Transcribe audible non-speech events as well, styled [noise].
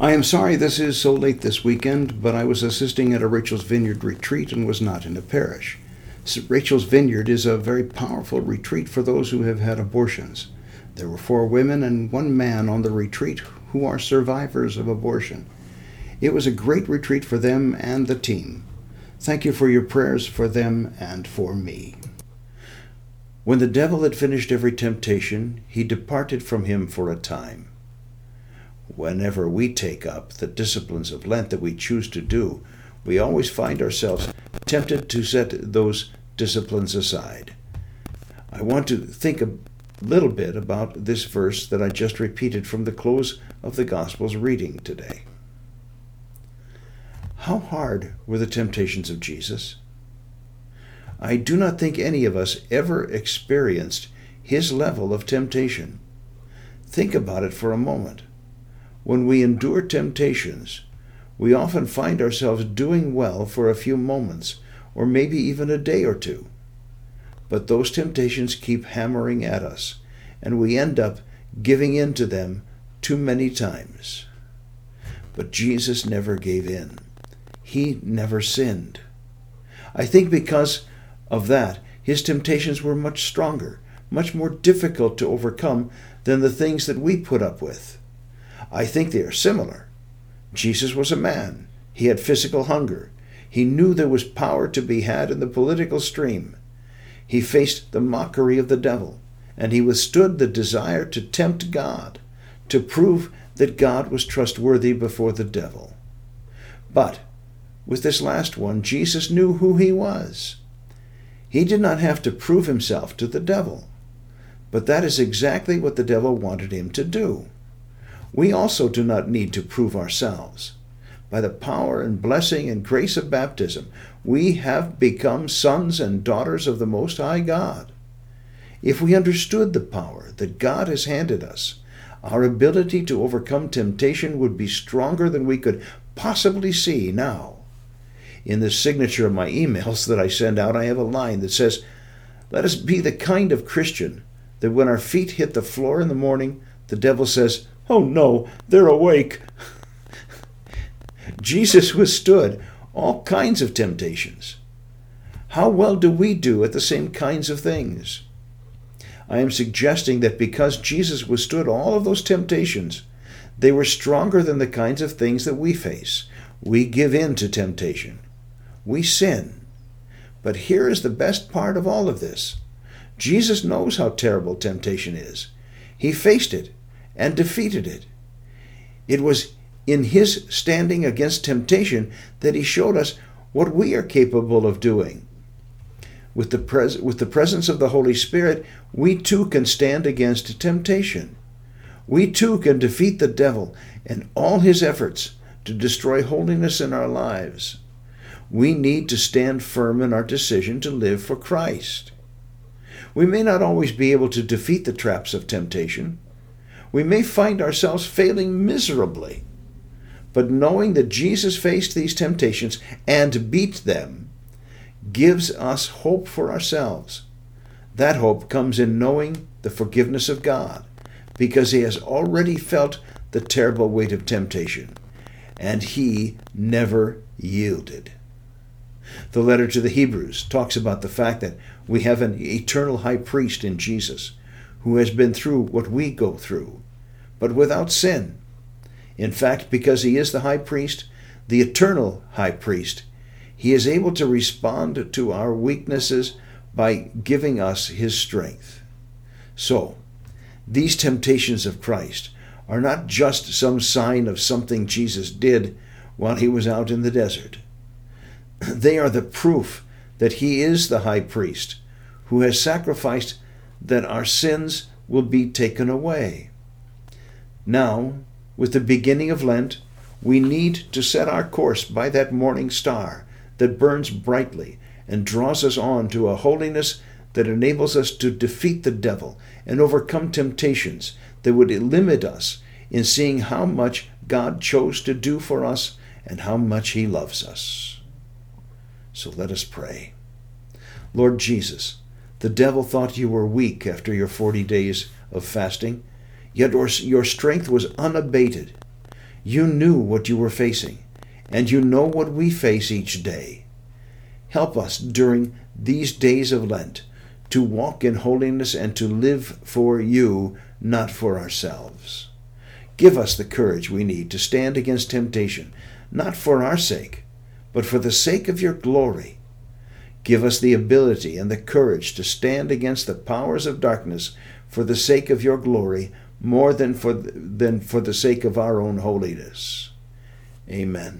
I am sorry this is so late this weekend, but I was assisting at a Rachel's Vineyard retreat and was not in a parish. Rachel's Vineyard is a very powerful retreat for those who have had abortions. There were four women and one man on the retreat who are survivors of abortion. It was a great retreat for them and the team. Thank you for your prayers for them and for me. When the devil had finished every temptation, he departed from him for a time. Whenever we take up the disciplines of Lent that we choose to do, we always find ourselves tempted to set those disciplines aside. I want to think a little bit about this verse that I just repeated from the close of the Gospel's reading today. How hard were the temptations of Jesus? I do not think any of us ever experienced his level of temptation. Think about it for a moment. When we endure temptations, we often find ourselves doing well for a few moments, or maybe even a day or two. But those temptations keep hammering at us, and we end up giving in to them too many times. But Jesus never gave in. He never sinned. I think because of that, his temptations were much stronger, much more difficult to overcome than the things that we put up with. I think they are similar. Jesus was a man. He had physical hunger. He knew there was power to be had in the political stream. He faced the mockery of the devil, and he withstood the desire to tempt God, to prove that God was trustworthy before the devil. But with this last one, Jesus knew who he was. He did not have to prove himself to the devil. But that is exactly what the devil wanted him to do. We also do not need to prove ourselves. By the power and blessing and grace of baptism, we have become sons and daughters of the Most High God. If we understood the power that God has handed us, our ability to overcome temptation would be stronger than we could possibly see now in the signature of my emails that I send out, I have a line that says, Let us be the kind of Christian that when our feet hit the floor in the morning, the devil says, Oh no, they're awake. [laughs] Jesus withstood all kinds of temptations. How well do we do at the same kinds of things? I am suggesting that because Jesus withstood all of those temptations, they were stronger than the kinds of things that we face. We give in to temptation we sin. But here is the best part of all of this Jesus knows how terrible temptation is. He faced it and defeated it. It was in his standing against temptation that he showed us what we are capable of doing. With the, pres- with the presence of the Holy Spirit, we too can stand against temptation. We too can defeat the devil and all his efforts to destroy holiness in our lives we need to stand firm in our decision to live for Christ. We may not always be able to defeat the traps of temptation. We may find ourselves failing miserably. But knowing that Jesus faced these temptations and beat them gives us hope for ourselves. That hope comes in knowing the forgiveness of God because he has already felt the terrible weight of temptation and he never yielded. The letter to the Hebrews talks about the fact that we have an eternal high priest in Jesus who has been through what we go through, but without sin. In fact, because he is the high priest, the eternal high priest, he is able to respond to our weaknesses by giving us his strength. So, these temptations of Christ are not just some sign of something Jesus did while he was out in the desert. [clears throat] They are the proof that he is the high priest who has sacrificed that our sins will be taken away. Now, with the beginning of Lent, we need to set our course by that morning star that burns brightly and draws us on to a holiness that enables us to defeat the devil and overcome temptations that would limit us in seeing how much God chose to do for us and how much He loves us. So let us pray. Lord Jesus, the devil thought you were weak after your 40 days of fasting, yet your strength was unabated. You knew what you were facing, and you know what we face each day. Help us during these days of Lent to walk in holiness and to live for you, not for ourselves. Give us the courage we need to stand against temptation, not for our sake, but for the sake of your glory. Give us the ability and the courage to stand against the powers of darkness for the sake of your glory more than for, than for the sake of our own holiness. Amen.